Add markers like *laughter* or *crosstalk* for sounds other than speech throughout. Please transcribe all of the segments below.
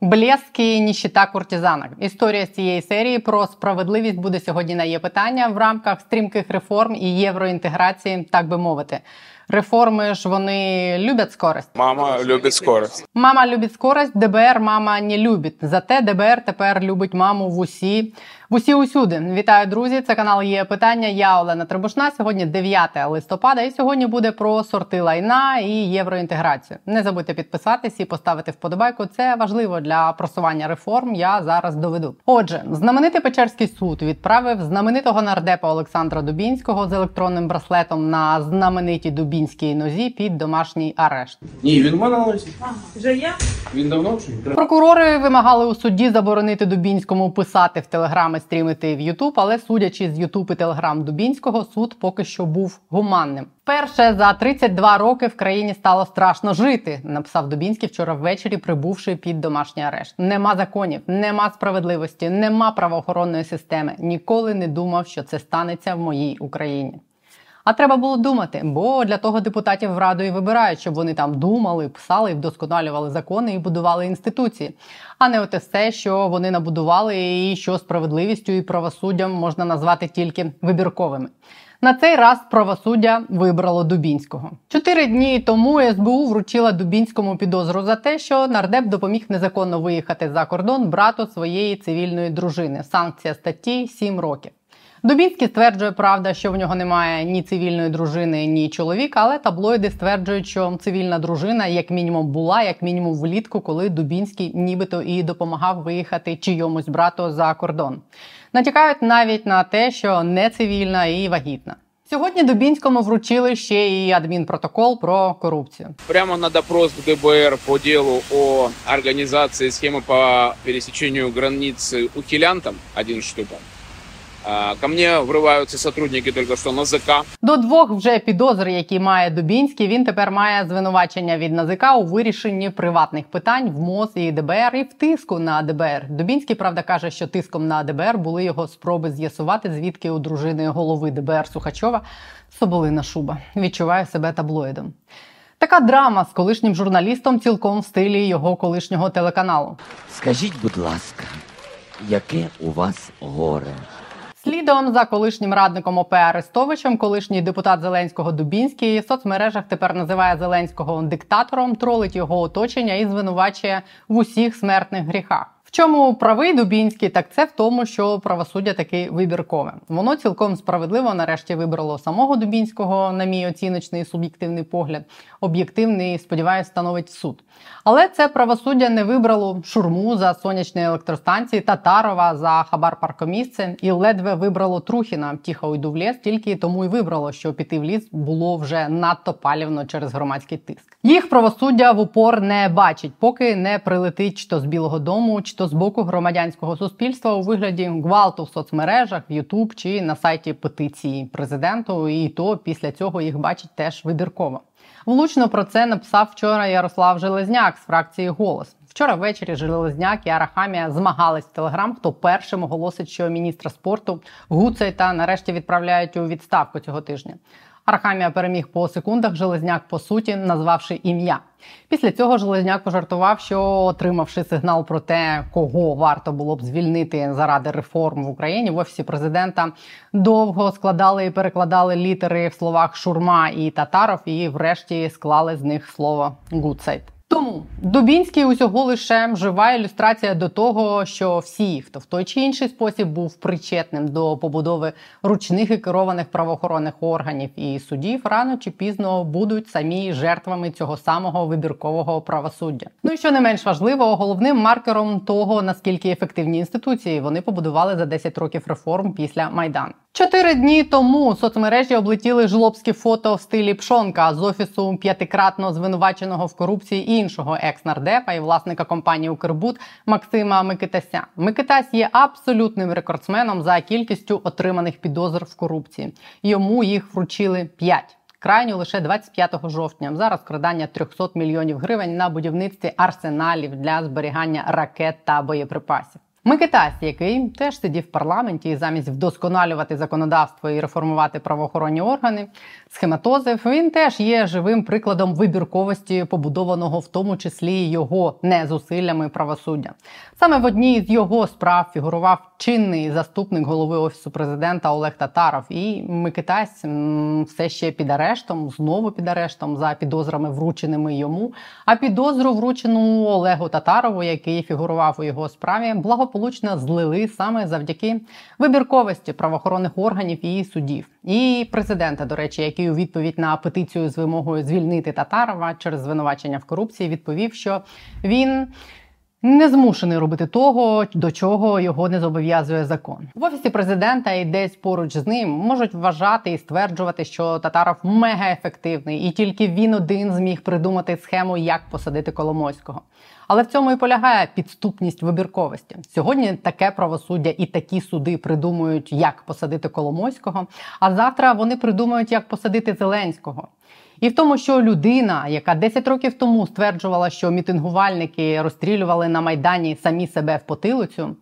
Блески, ніщита куртизанок. Історія з цієї серії про справедливість буде сьогодні на є питання в рамках стрімких реформ і євроінтеграції, так би мовити. Реформи ж вони люблять скорость. Мама любить скорость. Мама любить скорость, ДБР мама не любить. Зате ДБР тепер любить маму в усі в усі усюди. Вітаю, друзі! Це канал є питання. Я Олена Трибушна. Сьогодні 9 листопада, і сьогодні буде про сорти лайна і євроінтеграцію. Не забудьте підписатись і поставити вподобайку. Це важливо для просування реформ. Я зараз доведу. Отже, знаменитий Печерський суд відправив знаменитого нардепа Олександра Дубінського з електронним браслетом на знаменитій дубінській нозі під домашній арешт. Ні, він в мене на носі. Вже є? Він давно чи? Прокурори вимагали у суді заборонити Дубінському писати в телеграми, стрімити в Ютуб, але судячи з Ютуб і Телеграм Дубінського, суд поки що був гуманним. Перше за 32 роки в країні стало страшно жити. Написав Дубінський вчора ввечері, прибувши під домашній арешт. Нема законів, нема справедливості, нема правоохоронної системи. Ніколи не думав, що це станеться в моїй Україні. А треба було думати, бо для того депутатів в раду і вибирають, щоб вони там думали, писали, вдосконалювали закони і будували інституції, а не оте все, що вони набудували, і що справедливістю і правосуддям можна назвати тільки вибірковими. На цей раз правосуддя вибрало Дубінського. Чотири дні тому СБУ вручила Дубінському підозру за те, що нардеп допоміг незаконно виїхати за кордон брату своєї цивільної дружини. Санкція статті 7 років. Дубінський стверджує, правда, що в нього немає ні цивільної дружини, ні чоловіка, але таблоїди стверджують, що цивільна дружина, як мінімум, була, як мінімум, влітку, коли Дубінський нібито і допомагав виїхати чийомусь брату за кордон. Натякають навіть на те, що не цивільна і вагітна. Сьогодні Дубінському вручили ще і адмінпротокол про корупцію. Прямо на допрос в ДБР по делу о организации схемы по пересечению границы ухилянтам, один штука. Ко мне врываются сотрудники только что НАЗК. До двох вже підозр, які має Дубінський, він тепер має звинувачення від НАЗК у вирішенні приватних питань в МОЗ і ДБР і в тиску на ДБР. Дубінський правда каже, що тиском на ДБР були його спроби з'ясувати, звідки у дружини голови ДБР Сухачова соболина шуба. Відчуває себе таблоїдом. Така драма з колишнім журналістом цілком в стилі його колишнього телеканалу. Скажіть, будь ласка, яке у вас горе? Слідом за колишнім радником ОП Арестовичем, колишній депутат Зеленського Дубінський в соцмережах тепер називає Зеленського диктатором, тролить його оточення і звинувачує в усіх смертних гріхах. В чому правий Дубінський, так це в тому, що правосуддя таки вибіркове. Воно цілком справедливо нарешті вибрало самого Дубінського, на мій оціночний суб'єктивний погляд. Об'єктивний, сподіваюся, становить суд. Але це правосуддя не вибрало шурму за сонячні електростанції, Татарова за хабар паркомісце і ледве вибрало Трухіна. Тихо йду в ліс, тільки тому й вибрало, що піти в ліс було вже надто палівно через громадський тиск. Їх правосуддя в упор не бачить, поки не прилетить чи то з Білого Дому, чи то з боку громадянського суспільства у вигляді гвалту в соцмережах, в Ютуб чи на сайті петиції президенту. І то після цього їх бачить теж вибірково. Влучно про це написав вчора Ярослав Железняк з фракції Голос. Вчора ввечері Железняк і Арахамія змагались в телеграм. Хто першим оголосить, що міністра спорту Гуцайта нарешті відправляють у відставку цього тижня. Арахамія переміг по секундах, Железняк по суті, назвавши ім'я. Після цього Железняк пожартував, що отримавши сигнал про те, кого варто було б звільнити заради реформ в Україні, в офісі президента довго складали і перекладали літери в словах Шурма і Татаров, і врешті склали з них слово Гуцайт. Тому Дубінський усього лише жива ілюстрація до того, що всі, хто в той чи інший спосіб був причетним до побудови ручних і керованих правоохоронних органів і судів, рано чи пізно будуть самі жертвами цього самого вибіркового правосуддя. Ну і що не менш важливо, головним маркером того наскільки ефективні інституції вони побудували за 10 років реформ після майдану. Чотири дні тому соцмережі облетіли жлобські фото в стилі пшонка з офісу п'ятикратно звинуваченого в корупції іншого екс-нардепа і власника компанії Укрбуд Максима Микитася. Микитась є абсолютним рекордсменом за кількістю отриманих підозр в корупції. Йому їх вручили п'ять. Крайню лише 25 жовтня за розкрадання 300 мільйонів гривень на будівництві арсеналів для зберігання ракет та боєприпасів. Микитась, який теж сидів в парламенті і замість вдосконалювати законодавство і реформувати правоохоронні органи, схематозив, він теж є живим прикладом вибірковості, побудованого в тому числі його не зусиллями правосуддя. Саме в одній з його справ фігурував чинний заступник голови офісу президента Олег Татаров. І Микитась все ще під арештом, знову під арештом за підозрами, врученими йому. А підозру вручену Олегу Татарову, який фігурував у його справі, благополучно злили саме завдяки вибірковості правоохоронних органів і судів. І президента, до речі, який у відповідь на петицію з вимогою звільнити Татарова через звинувачення в корупції, відповів, що він. Не змушений робити того, до чого його не зобов'язує закон в офісі президента і десь поруч з ним можуть вважати і стверджувати, що Татаров мега ефективний, і тільки він один зміг придумати схему, як посадити Коломойського. Але в цьому і полягає підступність вибірковості. Сьогодні таке правосуддя і такі суди придумують, як посадити Коломойського. А завтра вони придумають, як посадити Зеленського. І в тому, що людина, яка 10 років тому стверджувала, що мітингувальники розстрілювали на майдані самі себе в потилицю,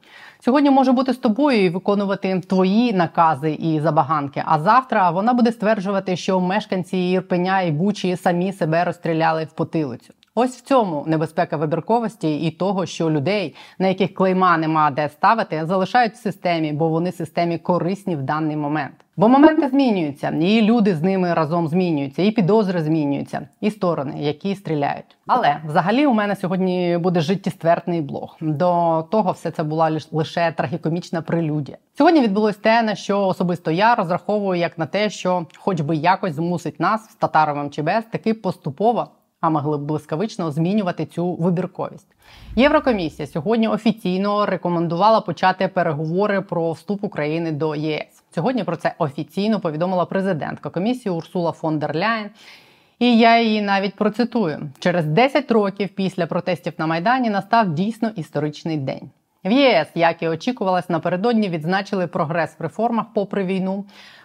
сьогодні може бути з тобою і виконувати твої накази і забаганки. А завтра вона буде стверджувати, що мешканці Ірпеня і Бучі самі себе розстріляли в потилицю. Ось в цьому небезпека вибірковості і того, що людей, на яких клейма нема де ставити, залишають в системі, бо вони системі корисні в даний момент. Бо моменти змінюються, і люди з ними разом змінюються, і підозри змінюються, і сторони, які стріляють. Але взагалі у мене сьогодні буде життєствердний блог. До того все це була лиш- лише трагікомічна прелюдія. Сьогодні відбулось те, на що особисто я розраховую як на те, що, хоч би якось змусить нас з татаровим чи без, таки поступово а могли б блискавично змінювати цю вибірковість. Єврокомісія сьогодні офіційно рекомендувала почати переговори про вступ України до ЄС. Сьогодні про це офіційно повідомила президентка комісії Урсула фон дер Ляєн. І я її навіть процитую: через 10 років після протестів на майдані настав дійсно історичний день. В ЄС, як і очікувалось, напередодні відзначили прогрес в реформах попри війну,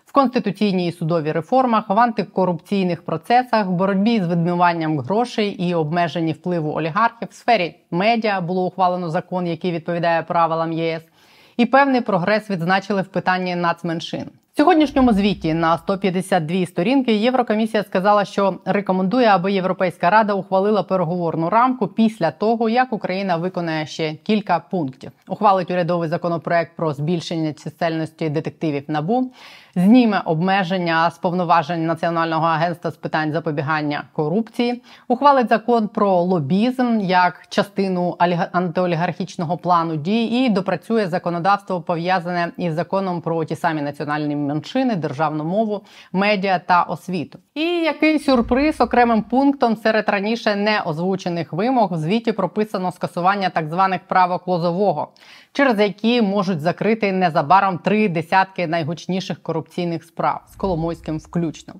в конституційній і судовій реформах, в антикорупційних процесах, боротьбі з відмиванням грошей і обмеженні впливу олігархів. В сфері медіа було ухвалено закон, який відповідає правилам ЄС. І певний прогрес відзначили в питанні нацменшин. В сьогоднішньому звіті на 152 сторінки Єврокомісія сказала, що рекомендує, аби Європейська рада ухвалила переговорну рамку після того, як Україна виконає ще кілька пунктів. Ухвалить урядовий законопроект про збільшення чисельності детективів набу, зніме обмеження з повноважень Національного агентства з питань запобігання корупції, ухвалить закон про лобізм як частину оліга- антиолігархічного плану дій і допрацює законодавство пов'язане із законом про ті самі національні меншини, державну мову, медіа та освіту. І який сюрприз окремим пунктом серед раніше не озвучених вимог в звіті прописано скасування так званих правок лозового, через які можуть закрити незабаром три десятки найгучніших корупційних справ з Коломойським включно.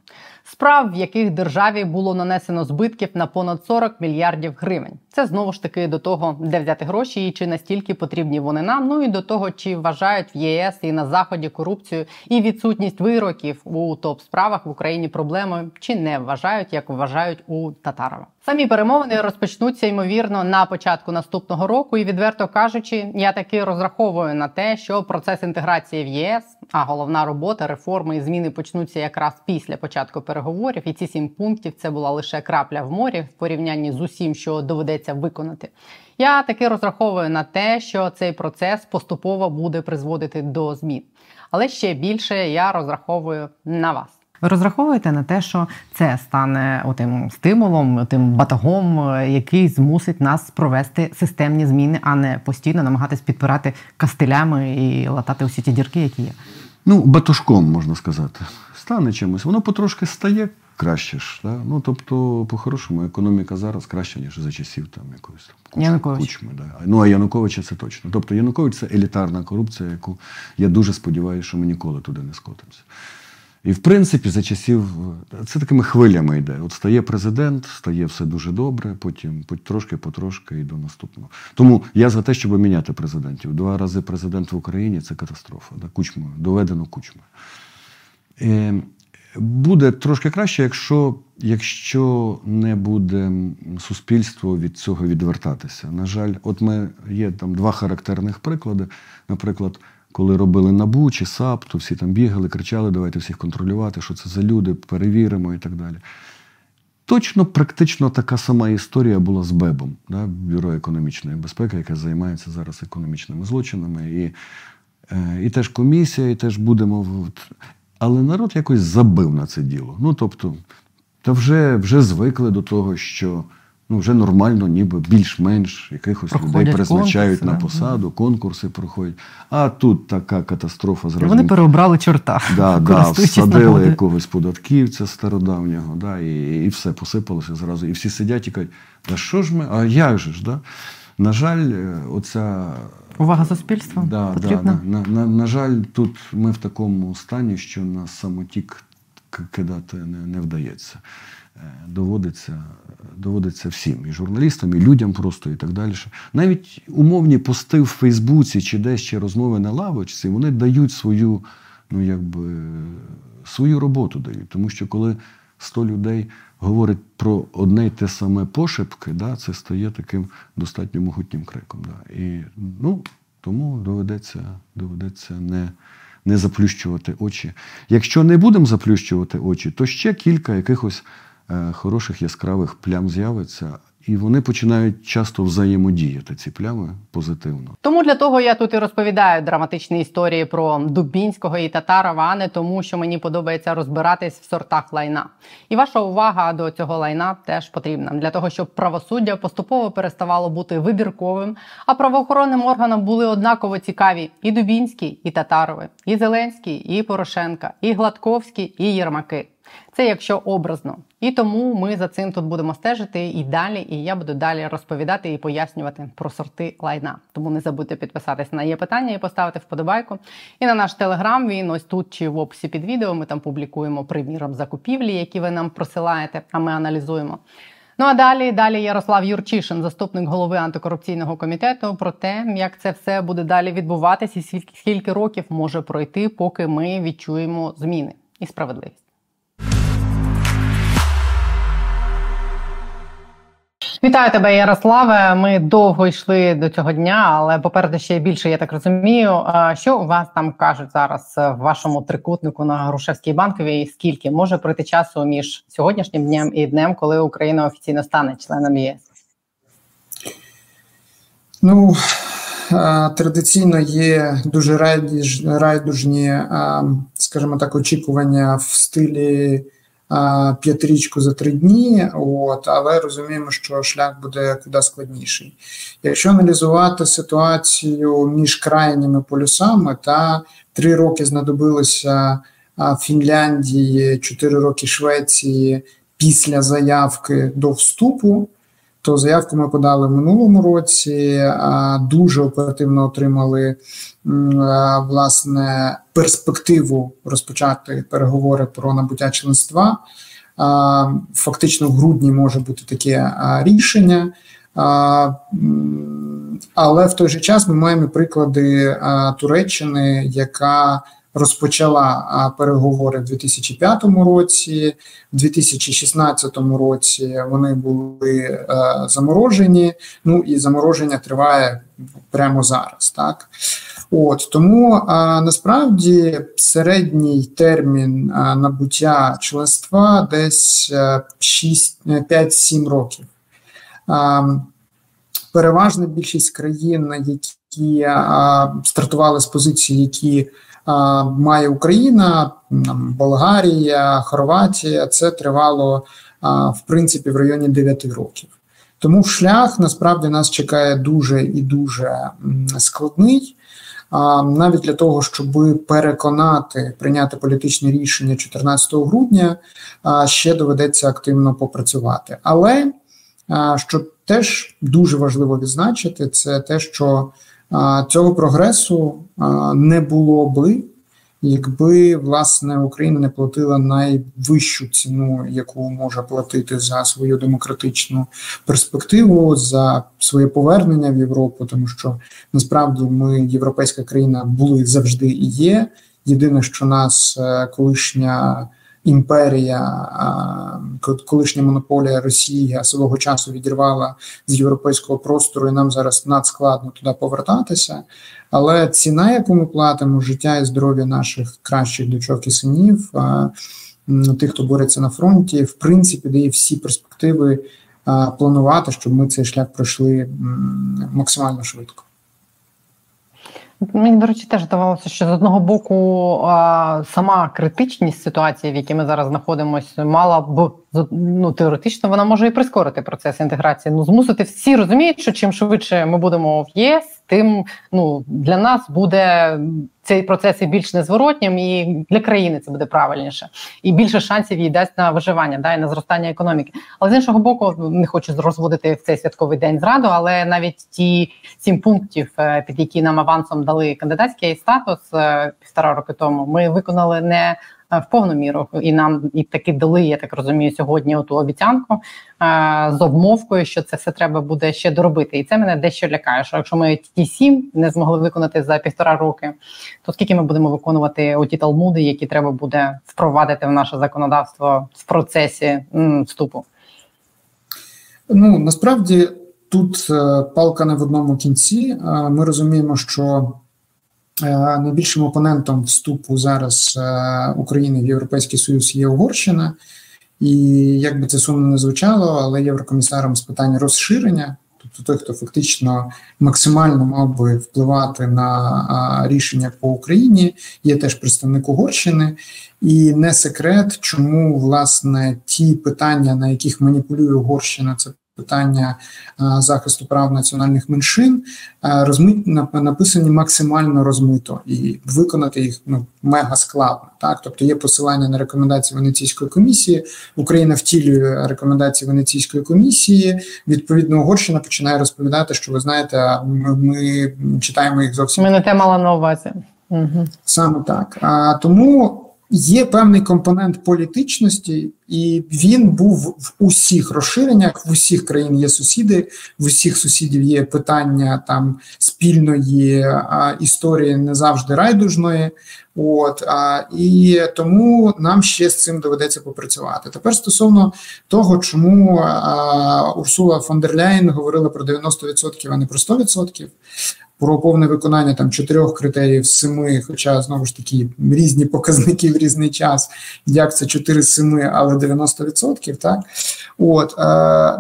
Справ, в яких державі було нанесено збитків на понад 40 мільярдів гривень. Це знову ж таки до того, де взяти гроші і чи настільки потрібні вони нам. Ну і до того, чи вважають в ЄС і на заході корупцію і відсутність вироків у топ справах в Україні проблемою, чи не вважають, як вважають у Татарова. Самі перемовини розпочнуться ймовірно на початку наступного року, і відверто кажучи, я таки розраховую на те, що процес інтеграції в ЄС, а головна робота, реформи і зміни почнуться якраз після початку переговорів. І ці сім пунктів це була лише крапля в морі в порівнянні з усім, що доведеться виконати. Я таки розраховую на те, що цей процес поступово буде призводити до змін. Але ще більше я розраховую на вас. Ви розраховуєте на те, що це стане отим стимулом, тим батагом, е, який змусить нас провести системні зміни, а не постійно намагатись підпирати кастилями і латати усі ті дірки, які є. Ну, батушком, можна сказати. Стане чимось. Воно потрошки стає краще ж. Да? Ну, тобто, по-хорошому, економіка зараз краща, ніж за часів там якоїсь там. Януковича. кучми да. Ну, а Януковича це точно. Тобто Янукович це елітарна корупція, яку я дуже сподіваюся, що ми ніколи туди не скотимося. І в принципі, за часів це такими хвилями йде. От стає президент, стає все дуже добре, потім трошки потрошки і до наступного. Тому я за те, щоб міняти президентів. Два рази президент в Україні це катастрофа. Да? Кучмою, доведено кучмою. Е, буде трошки краще, якщо якщо не буде суспільство від цього відвертатися. На жаль, от ми є там два характерних приклади. Наприклад, коли робили набу чи САП, то всі там бігали, кричали, давайте всіх контролювати, що це за люди, перевіримо і так далі. Точно практично така сама історія була з БЕБом, да, Бюро економічної безпеки, яке займається зараз економічними злочинами. І е, і теж комісія, і теж будемо. Але народ якось забив на це діло. Ну, тобто, та вже вже звикли до того, що ну, вже нормально, ніби більш-менш якихось Проходять людей призначають конкурси, на посаду, конкурси проходять. А тут така катастрофа зразу. Вони переобрали чорта. *laughs* Да, да, всадили якогось податківця стародавнього, да, і, і все посипалося зразу. І всі сидять і кажуть, а що ж ми, а як же ж? Да? На жаль, е, оця Увага суспільства Да, потрібна. Да, на, на, на жаль, тут ми в такому стані, що на самотік кидати не, не вдається. Е, Доводиться, доводиться всім, і журналістам, і людям просто, і так далі. Навіть умовні пости в Фейсбуці чи десь ще розмови на лавочці, вони дають свою, ну якби, свою роботу дають. Тому що коли 100 людей говорять про одне й те саме пошепки, да, це стає таким достатньо могутнім криком. Да. І, ну, тому доведеться, доведеться не, не заплющувати очі. Якщо не будемо заплющувати очі, то ще кілька якихось хороших яскравих плям з'явиться, і вони починають часто взаємодіяти, ці плями позитивно. Тому для того я тут і розповідаю драматичні історії про Дубінського і Татарова, а не тому, що мені подобається розбиратись в сортах лайна. І ваша увага до цього лайна теж потрібна для того, щоб правосуддя поступово переставало бути вибірковим, а правоохоронним органам були однаково цікаві і Дубінський, і Татарови, і Зеленський, і Порошенка, і Гладковський, і Єрмаки. Це якщо образно. І тому ми за цим тут будемо стежити і далі. І я буду далі розповідати і пояснювати про сорти лайна. Тому не забудьте підписатись на є питання і поставити вподобайку. І на наш телеграм він ось тут чи в описі під відео. Ми там публікуємо приміром закупівлі, які ви нам присилаєте, а ми аналізуємо. Ну а далі, далі Ярослав Юрчишин, заступник голови антикорупційного комітету, про те, як це все буде далі відбуватися, і скільки років може пройти, поки ми відчуємо зміни і справедливість. Вітаю тебе, Ярославе. Ми довго йшли до цього дня, але попереду ще більше, я так розумію. Що у вас там кажуть зараз в вашому трикутнику на Грушевській банковій? Скільки може пройти часу між сьогоднішнім днем і днем, коли Україна офіційно стане членом ЄС? Ну, е, традиційно є дуже райдужні, е, скажімо так, очікування в стилі п'ятирічку за три дні, от, але розуміємо, що шлях буде куди складніший. Якщо аналізувати ситуацію між крайніми полюсами, та три роки знадобилося Фінляндії, чотири роки Швеції після заявки до вступу то заявку ми подали в минулому році. Дуже оперативно отримали власне перспективу розпочати переговори про набуття членства. Фактично, в грудні може бути таке рішення. Але в той же час ми маємо приклади Туреччини, яка розпочала переговори в 2005 році, в 2016 році вони були е, заморожені. Ну і замороження триває прямо зараз. Так от тому а, насправді середній термін набуття членства десь е, 6, 5-7 років. Переважна більшість країн, які а, стартували з позиції, які має Україна, Болгарія, Хорватія, це тривало в принципі в районі 9 років. Тому шлях насправді нас чекає дуже і дуже складний. А, навіть для того, щоб переконати прийняти політичне рішення 14 грудня, ще доведеться активно попрацювати. Але що теж дуже важливо відзначити, це те, що цього прогресу не було би, якби власне Україна не платила найвищу ціну, яку може платити за свою демократичну перспективу, за своє повернення в Європу, тому що насправді ми, європейська країна, були завжди і є. Єдине, що нас е, колишня імперія, колишня монополія Росії свого часу відірвала з європейського простору, і нам зараз надскладно туди повертатися. Але ціна, яку ми платимо, життя і здоров'я наших кращих дочок і синів, тих, хто бореться на фронті, в принципі, дає всі перспективи планувати, щоб ми цей шлях пройшли максимально швидко. Мені, до речі, теж здавалося, що з одного боку сама критичність ситуації, в якій ми зараз знаходимося, мала б ну, теоретично вона може і прискорити процес інтеграції. Ну, змусити всі розуміють, що чим швидше ми будемо в ЄС, тим ну для нас буде цей процес і більш незворотнім, і для країни це буде правильніше, і більше шансів їй дасть на виживання, да, і на зростання економіки. Але з іншого боку, не хочу розводити в цей святковий день зраду, але навіть ті сім пунктів, е, під які нам авансом дали кандидатський статус е, півтора роки тому, ми виконали не в повну міру, і нам і таки дали, я так розумію, сьогодні оту обіцянку з обмовкою, що це все треба буде ще доробити. І це мене дещо лякає. Що якщо ми ті сім не змогли виконати за півтора роки, то скільки ми будемо виконувати оті талмуди, які треба буде впровадити в наше законодавство в процесі вступу? Ну насправді тут е, палка не в одному кінці. Ми розуміємо, що Е, найбільшим опонентом вступу зараз е, України в Європейський Союз є Угорщина, і як би це сумно не звучало, але єврокомісаром з питань розширення, тобто той, хто фактично максимально мав би впливати на рішення по Україні, є теж представник Угорщини, і не секрет, чому власне ті питання, на яких маніпулює Угорщина, це питання захисту прав національних меншин розмит написані максимально розмито і виконати їх ну мега складно. Так, тобто є посилання на рекомендації Венеційської комісії. Україна втілює рекомендації Венеційської комісії. Відповідно, Угорщина починає розповідати, що ви знаєте, ми, ми читаємо їх зовсім. Ми не те мала на увазі. Угу. Саме так. А тому Є певний компонент політичності, і він був в усіх розширеннях. В усіх країн є сусіди, в усіх сусідів є питання там спільної а, історії не завжди райдужної. От а, і тому нам ще з цим доведеться попрацювати. Тепер стосовно того, чому а, Урсула фон дер Ляєн говорила про 90%, а не про 100%, про повне виконання там чотирьох критеріїв семи, хоча знову ж таки різні показники в різний час, як це 4 з 7, але 90%, так от е,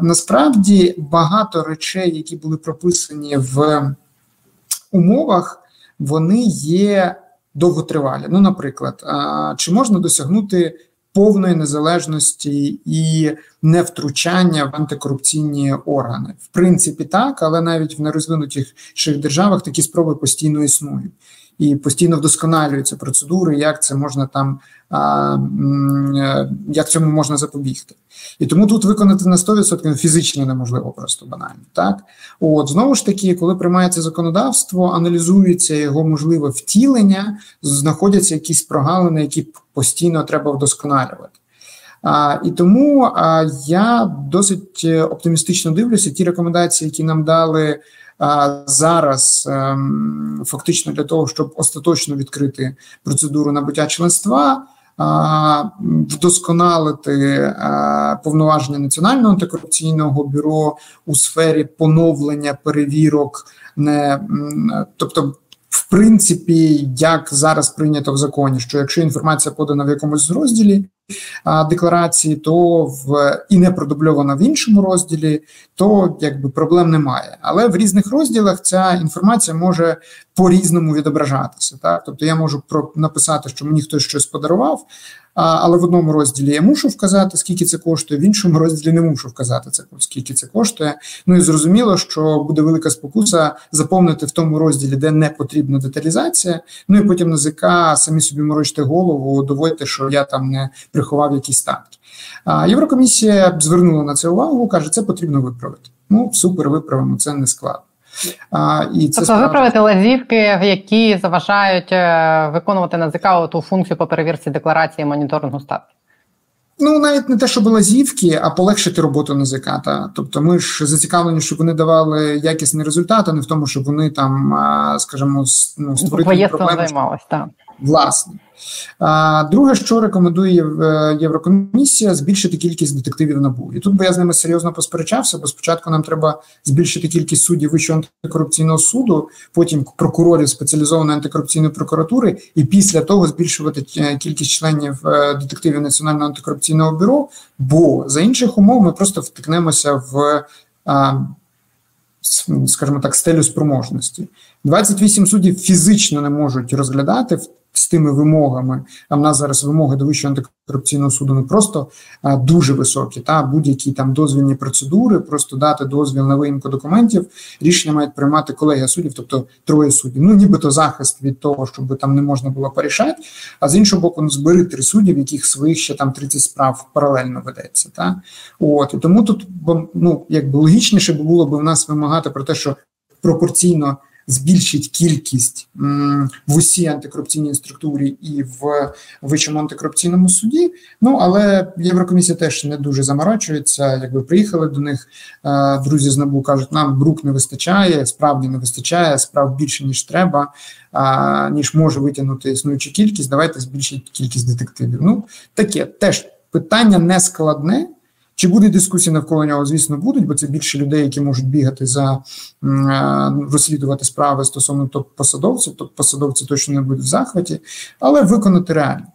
насправді багато речей, які були прописані в умовах, вони є довготривалі. Ну, наприклад, е, чи можна досягнути повної незалежності і невтручання в антикорупційні органи. В принципі, так, але навіть в нерозвинутіших державах такі спроби постійно існують і постійно вдосконалюються процедури, як це можна там а, е, як цьому можна запобігти. І тому тут виконати на 100% ну, фізично неможливо, просто банально. Так, от знову ж таки, коли приймається законодавство, аналізується його можливе втілення, знаходяться якісь прогалини, які постійно треба вдосконалювати. А, І тому а, я досить оптимістично дивлюся ті рекомендації, які нам дали зараз ем, фактично для того, щоб остаточно відкрити процедуру набуття членства. Вдосконалити повноваження національного антикорупційного бюро у сфері поновлення перевірок, не тобто в принципі, як зараз прийнято в законі, що якщо інформація подана в якомусь розділі декларації, то в і не продубльована в іншому розділі, то якби проблем немає. Але в різних розділах ця інформація може по різному відображатися. Так, тобто я можу про написати, що мені хтось щось подарував, але в одному розділі я мушу вказати, скільки це коштує, в іншому розділі не мушу вказати це, скільки це коштує. Ну і зрозуміло, що буде велика спокуса заповнити в тому розділі, де не потрібна деталізація. Ну і потім на ЗК самі собі морочте голову, доводьте, що я там не приховав якісь статки. Єврокомісія звернула на це увагу, каже, це потрібно виправити. Ну супер, виправимо, це не складно. А, і це Тобто справді... виправити лазівки, які заважають е, виконувати НАЗК ту функцію по перевірці декларації моніторингу статків. Ну, навіть не те, щоб лазівки, а полегшити роботу НАЗК. Та. Тобто, ми ж зацікавлені, щоб вони давали якісний результат, а не в тому, щоб вони там, скажімо, ну, створити проблеми. займалось, так. Власне. Друге, що рекомендує е, Єврокомісія, збільшити кількість детективів набу. І тут би я з ними серйозно посперечався, бо спочатку нам треба збільшити кількість суддів Вищого антикорупційного суду, потім прокурорів спеціалізованої антикорупційної прокуратури, і після того збільшувати е, кількість членів е, детективів Національного антикорупційного бюро. Бо за інших умов ми просто втикнемося в. Скажімо так, стелю спроможності. 28 суддів фізично не можуть розглядати з тими вимогами. А в нас зараз вимоги до вищого антикорупційного суду не просто а, дуже високі. Та будь-які там дозвільні процедури, просто дати дозвіл на виїмку документів. Рішення мають приймати колегія суддів, тобто троє суддів. Ну нібито захист від того, щоб там не можна було порішати. А з іншого боку, ну збери три суддів, яких своїх ще там 30 справ паралельно ведеться. Та от і тому тут ну якби логічніше було б в нас вимагати про те, що пропорційно збільшить кількість в усій антикорупційній структурі і в вищому антикорупційному суді. Ну але Єврокомісія теж не дуже заморачується. Якби приїхали до них друзі з НАБУ кажуть, нам брук не вистачає, справді не вистачає, справ більше ніж треба, ніж може витягнути існуючу кількість. Давайте збільшити кількість детективів. Ну таке теж питання не складне. Чи буде дискусії навколо нього? Звісно, будуть, бо це більше людей, які можуть бігати за е, розслідувати справи стосовно топ-посадовців. Топ-посадовці точно не будуть в захваті, але виконати реально.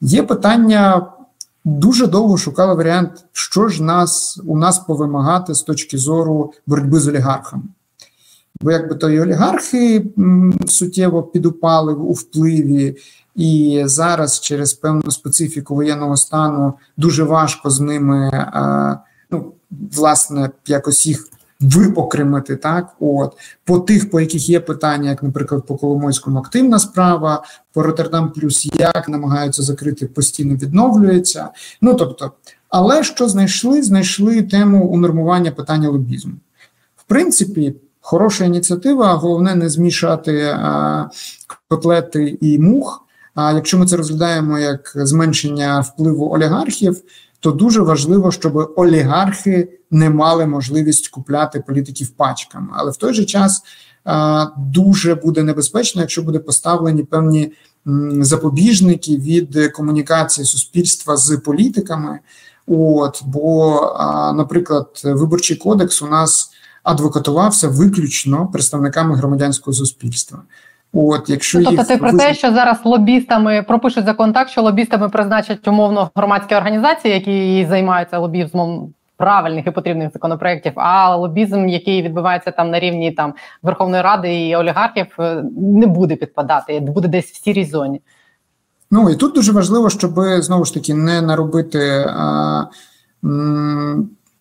Є питання. Дуже довго шукали варіант, що ж нас у нас повимагати з точки зору боротьби з олігархами. Бо якби то і олігархи суттєво підупали у впливі, і зараз через певну специфіку воєнного стану дуже важко з ними ну, власне якось їх виокремити так. От по тих, по яких є питання, як, наприклад, по Коломойському активна справа, по Роттердам Плюс як намагаються закрити, постійно відновлюється. Ну тобто, але що знайшли? Знайшли тему унормування питання лобізму. В принципі. Хороша ініціатива, головне не змішати а, котлети і мух. А якщо ми це розглядаємо як зменшення впливу олігархів, то дуже важливо, щоб олігархи не мали можливість купляти політиків пачками. Але в той же час дуже буде небезпечно, якщо буде поставлені певні запобіжники від комунікації суспільства з політиками. От бо, наприклад, виборчий кодекс у нас адвокатувався виключно представниками громадянського суспільства. От, якщо ну, тобто, ти про те, що зараз лобістами пропишуть закон так, що лобістами призначать умовно громадські організації, які займаються лобізмом правильних і потрібних законопроєктів, а лобізм, який відбувається там на рівні там Верховної Ради і олігархів, е, не буде підпадати, буде десь в сірій зоні. Ну і тут дуже важливо, щоб знову ж таки не наробити. А,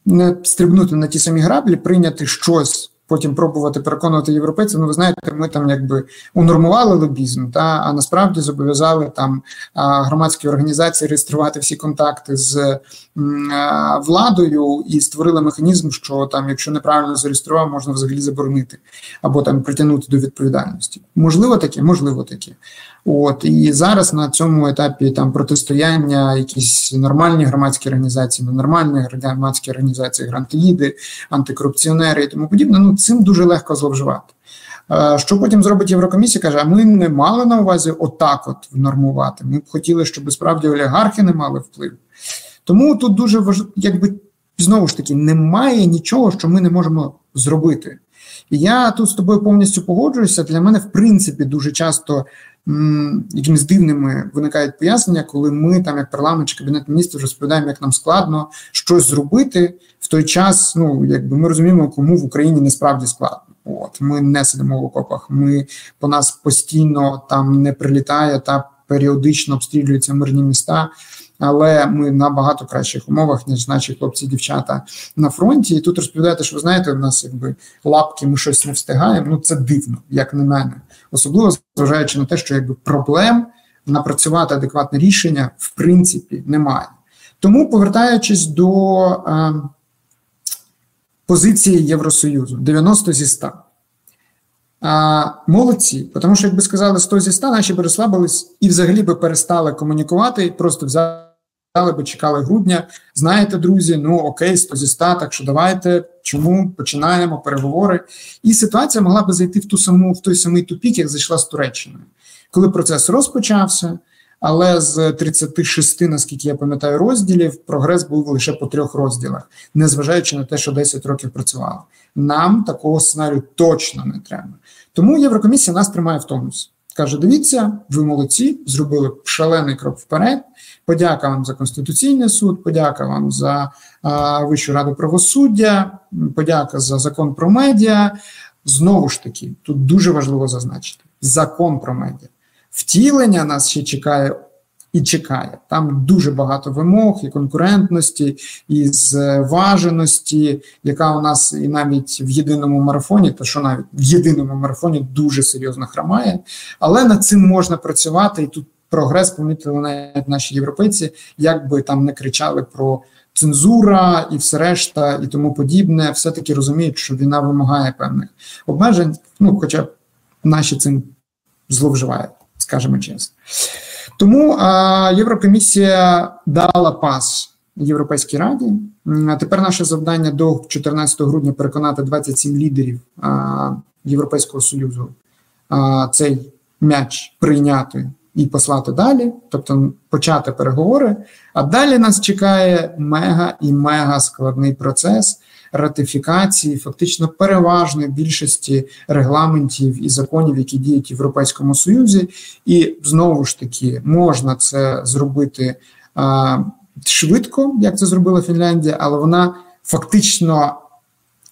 не стрибнути на ті самі граблі, прийняти щось потім пробувати переконувати європейців. Ну, ви знаєте, ми там якби унормували лобізм, та а насправді зобов'язали там громадські організації реєструвати всі контакти з владою і створили механізм, що там, якщо неправильно зареєстрував, можна взагалі заборонити або там притягнути до відповідальності. Можливо, таке, можливо, таке. От і зараз на цьому етапі там протистояння, якісь нормальні громадські організації, ненормальні громадські організації, грантоїди, антикорупціонери і тому подібне. Ну цим дуже легко зловживати. Е, що потім зробить Єврокомісія? Каже: а ми не мали на увазі отак, от нормувати. Ми б хотіли, щоб справді олігархи не мали впливу. Тому тут дуже важливо, якби знову ж таки немає нічого, що ми не можемо зробити. І я тут з тобою повністю погоджуюся. Для мене, в принципі, дуже часто м, якимись дивними виникають пояснення, коли ми, там, як парламент чи кабінет міністрів, розповідаємо, як нам складно щось зробити в той час. Ну якби ми розуміємо, кому в Україні не справді складно. От ми не сидимо в окопах. Ми по нас постійно там не прилітає та періодично обстрілюються мирні міста але ми на багато кращих умовах, ніж наші хлопці, дівчата на фронті. І тут розповідаєте, що ви знаєте, у нас якби лапки, ми щось не встигаємо. Ну це дивно, як на мене, особливо зважаючи на те, що якби проблем напрацювати адекватне рішення в принципі немає. Тому, повертаючись до е, позиції Євросоюзу, 90 зі 100. А, Молодці, тому що, якби сказали 100 зі 100, наші би розслабились і взагалі би перестали комунікувати, просто взяли би чекали грудня. Знаєте, друзі, ну окей, 100 зі 100, так що давайте чому починаємо переговори. І ситуація могла би зайти в ту саму в той самий тупік, як зайшла з Туреччиною, коли процес розпочався. Але з 36, наскільки я пам'ятаю, розділів прогрес був лише по трьох розділах, незважаючи на те, що 10 років працювали. Нам такого сценарію точно не треба. Тому Єврокомісія нас тримає в тонусі. Каже: дивіться, ви молодці, зробили шалений крок вперед. Подяка вам за Конституційний суд, подяка вам за а, Вищу раду правосуддя, подяка за закон про медіа. Знову ж таки, тут дуже важливо зазначити: закон про медіа. Втілення нас ще чекає і чекає. Там дуже багато вимог і конкурентності, і зваженості, яка у нас і навіть в єдиному марафоні, то що навіть в єдиному марафоні дуже серйозно хромає, але над цим можна працювати, і тут прогрес помітили навіть наші європейці, як би там не кричали про. Цензура і все решта, і тому подібне, все таки розуміють, що війна вимагає певних обмежень. Ну, хоча наші цим зловживають, скажімо чесно. Тому а, Єврокомісія дала пас Європейській раді. А тепер наше завдання до 14 грудня переконати 27 лідерів а, Європейського союзу а, цей м'яч прийняти і послати далі, тобто почати переговори. А далі нас чекає мега і мега складний процес ратифікації, фактично переважної більшості регламентів і законів, які діють в Європейському Союзі, і знову ж таки можна це зробити а, швидко, як це зробила Фінляндія, але вона фактично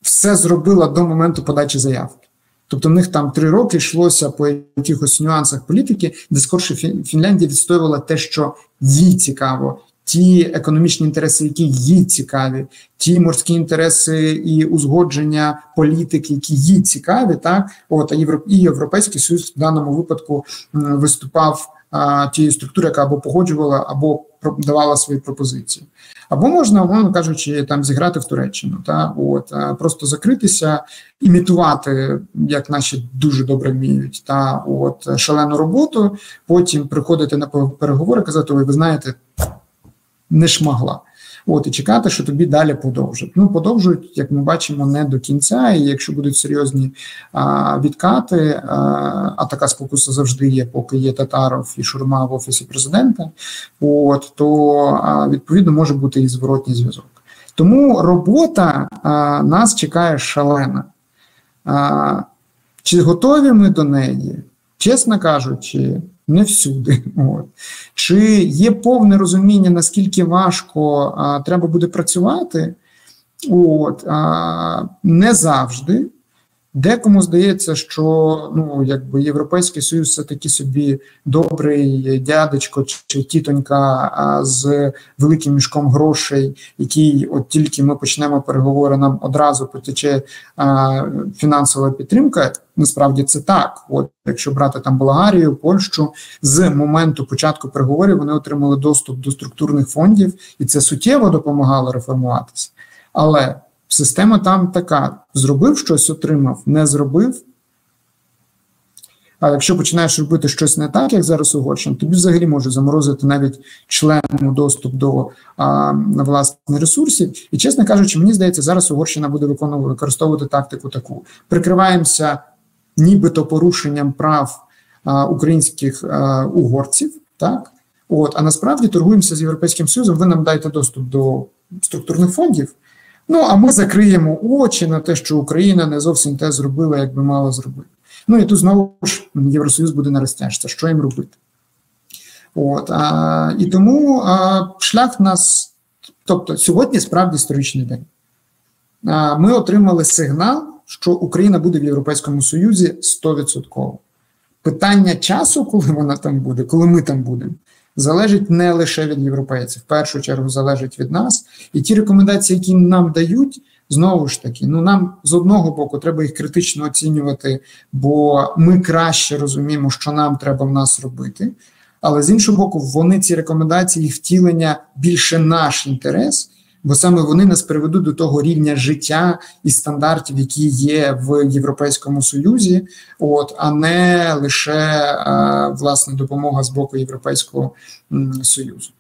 все зробила до моменту подачі заявки. Тобто в них там три роки йшлося по якихось нюансах політики, де скорше Фінляндія відстоювала те, що їй цікаво, ті економічні інтереси, які їй цікаві, ті морські інтереси і узгодження політики, які їй цікаві, так? От а і європейський союз в даному випадку виступав а, тією структурою, яка або погоджувала, або давала свої пропозиції. Або можна, умовно кажучи, там зіграти в Туреччину, та от просто закритися, імітувати, як наші дуже добре вміють, та от шалену роботу. Потім приходити на переговори, казати: Ой, ви знаєте, не шмагла. От і чекати, що тобі далі подовжать. Ну подовжують, як ми бачимо, не до кінця. І якщо будуть серйозні а, відкати, а, а така спокуса завжди є, поки є татаров і шурма в офісі президента, от то а, відповідно може бути і зворотній зв'язок. Тому робота а, нас чекає шалена. А, Чи готові ми до неї? Чесно кажучи, не всюди. От. Чи є повне розуміння, наскільки важко а, треба буде працювати? От, а, Не завжди. Декому здається, що ну якби європейський союз це такий собі добрий дядечко чи тітонька з великим мішком грошей, який от тільки ми почнемо переговори, нам одразу потече а, фінансова підтримка. Насправді це так. От якщо брати там Болгарію, Польщу з моменту початку переговорів вони отримали доступ до структурних фондів, і це суттєво допомагало реформуватися. Але Система там така: зробив щось, отримав, не зробив. А якщо починаєш робити щось не так, як зараз Угорщина, тобі взагалі може заморозити навіть члену доступ до а, власне ресурсів. І, чесно кажучи, мені здається, зараз Угорщина буде виконувати використовувати тактику таку. Прикриваємося нібито порушенням прав а, українських а, угорців, так? От, а насправді торгуємося з Європейським Союзом, ви нам дайте доступ до структурних фондів. Ну а ми закриємо очі на те, що Україна не зовсім те зробила, як би мала зробити. Ну і тут знову ж Євросоюз буде на що їм робити. От, а, І тому а, шлях нас, тобто сьогодні справді історичний день. А, Ми отримали сигнал, що Україна буде в Європейському Союзі 100%. Питання часу, коли вона там буде, коли ми там будемо, залежить не лише від європейців, в першу чергу залежить від нас. І ті рекомендації, які нам дають, знову ж таки, ну нам з одного боку треба їх критично оцінювати, бо ми краще розуміємо, що нам треба в нас робити. Але з іншого боку, вони ці рекомендації їх втілення більше наш інтерес бо саме вони нас приведуть до того рівня життя і стандартів, які є в Європейському Союзі, от а не лише а, власне допомога з боку Європейського Союзу.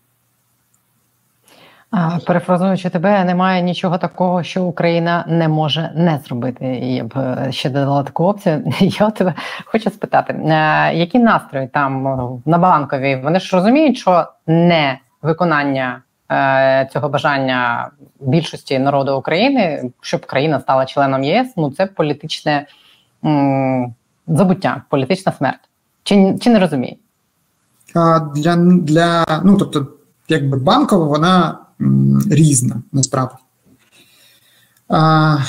Перефразуючи тебе, немає нічого такого, що Україна не може не зробити. Я б е, ще додала таку опцію. *laughs* Я тебе хочу спитати, е, які настрої там на банковій? Вони ж розуміють, що не виконання е, цього бажання більшості народу України, щоб країна стала членом ЄС. Ну це політичне м- забуття, політична смерть. Чи чи не розуміють? Для для ну тобто, якби банкова вона різна насправді.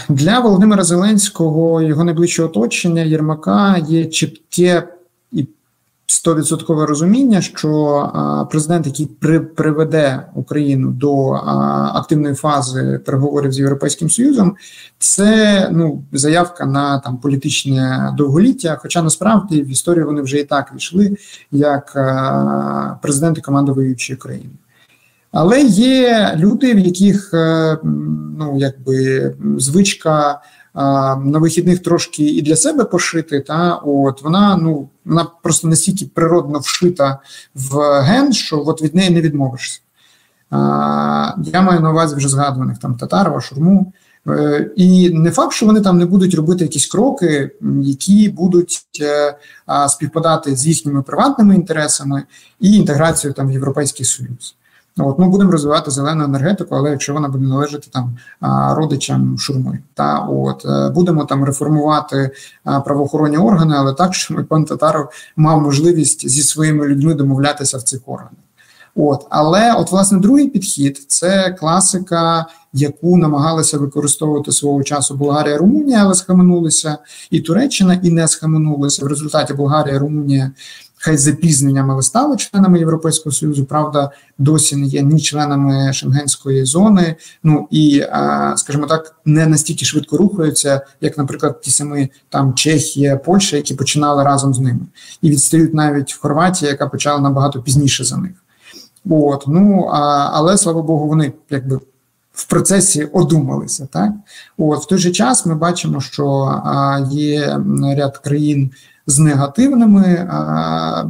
Для Володимира Зеленського його найближчого оточення Єрмака є чітке 100% розуміння, що президент, який при, приведе Україну до активної фази переговорів з Європейським Союзом, це ну заявка на там політичне довголіття. Хоча насправді в історії вони вже і так війшли як президенти команди воюючої країни. Але є люди, в яких е, ну якби звичка на вихідних трошки і для себе пошити, та от вона ну вона просто настільки природно вшита в ген, що от від неї не відмовишся. Я маю на увазі вже згадуваних там Татарова, Шурму. Е, і не факт, що вони там не будуть робити якісь кроки, які будуть е, співпадати з їхніми приватними інтересами і інтеграцією там в Європейський Союз. От ми будемо розвивати зелену енергетику, але якщо вона буде належати там родичам шурми, та от е, будемо там реформувати правоохоронні органи, але так, щоб пан Татаров мав можливість зі своїми людьми домовлятися в цих органах. От, але от власне другий підхід це класика, яку намагалися використовувати свого часу Болгарія, Румунія, але схаменулися, і Туреччина і не схаменулися. В результаті Болгарія, Румунія хай з запізненнями але стали членами Європейського союзу. Правда, досі не є ні членами шенгенської зони. Ну і скажімо так, не настільки швидко рухаються, як, наприклад, ті самі там Чехія, Польща, які починали разом з ними, і відстають навіть в Хорватії, яка почала набагато пізніше за них. От ну а, але слава Богу, вони якби. В процесі одумалися, так от в той же час ми бачимо, що а, є ряд країн з негативними а,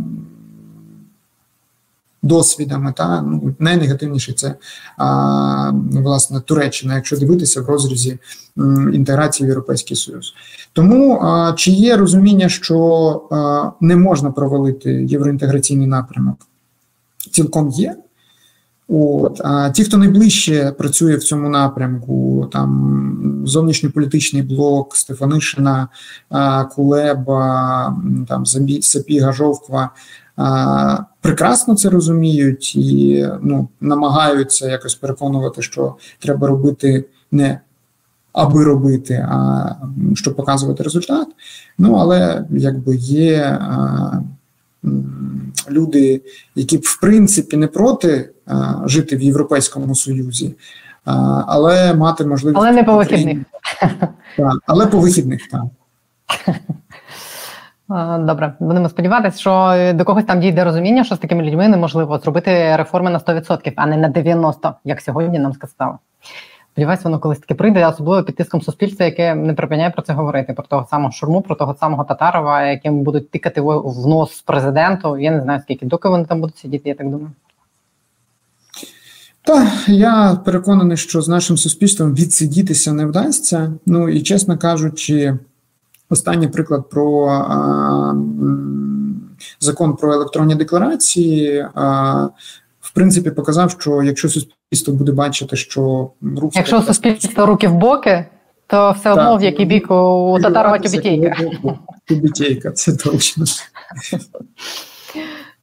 досвідами. Та ну найнегативніше це а, власне Туреччина, якщо дивитися в розрізі м, інтеграції в Європейський Союз. Тому а, чи є розуміння, що а, не можна провалити євроінтеграційний напрямок? Цілком є. От а ті, хто найближче працює в цьому напрямку, там зовнішньополітичний блок Стефанишина, Кулеба, там Сапіга, Жовква, прекрасно це розуміють і ну, намагаються якось переконувати, що треба робити не аби робити, а щоб показувати результат. Ну але якби є люди, які б в принципі не проти жити в Європейському Союзі, але мати можливість. Але не по вихідних. Так, Але по вихідних, так. *laughs* Добре, будемо сподіватися, що до когось там дійде розуміння, що з такими людьми неможливо зробити реформи на 100%, а не на 90%, як сьогодні нам сказали. Сподіваюсь, воно колись таки прийде, особливо під тиском суспільства, яке не припиняє про це говорити. Про того самого шурму, про того самого Татарова, яким будуть тикати в нос президенту. Я не знаю скільки, доки вони там будуть сидіти, я так думаю. Так, я переконаний, що з нашим суспільством відсидітися не вдасться. Ну і чесно кажучи, останній приклад про а, закон про електронні декларації. А, в принципі, показав, що якщо суспільство буде бачити, що рух якщо суспільство руки в боки, то все одно в який бік у татарова тюбітейка. Тюбітейка, це точно.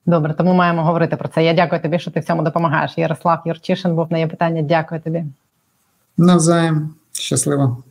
Добре, тому маємо говорити про це. Я дякую тобі, що ти в цьому допомагаєш. Ярослав Юрчишин був на є питання. Дякую тобі. Навзаєм. Щасливо.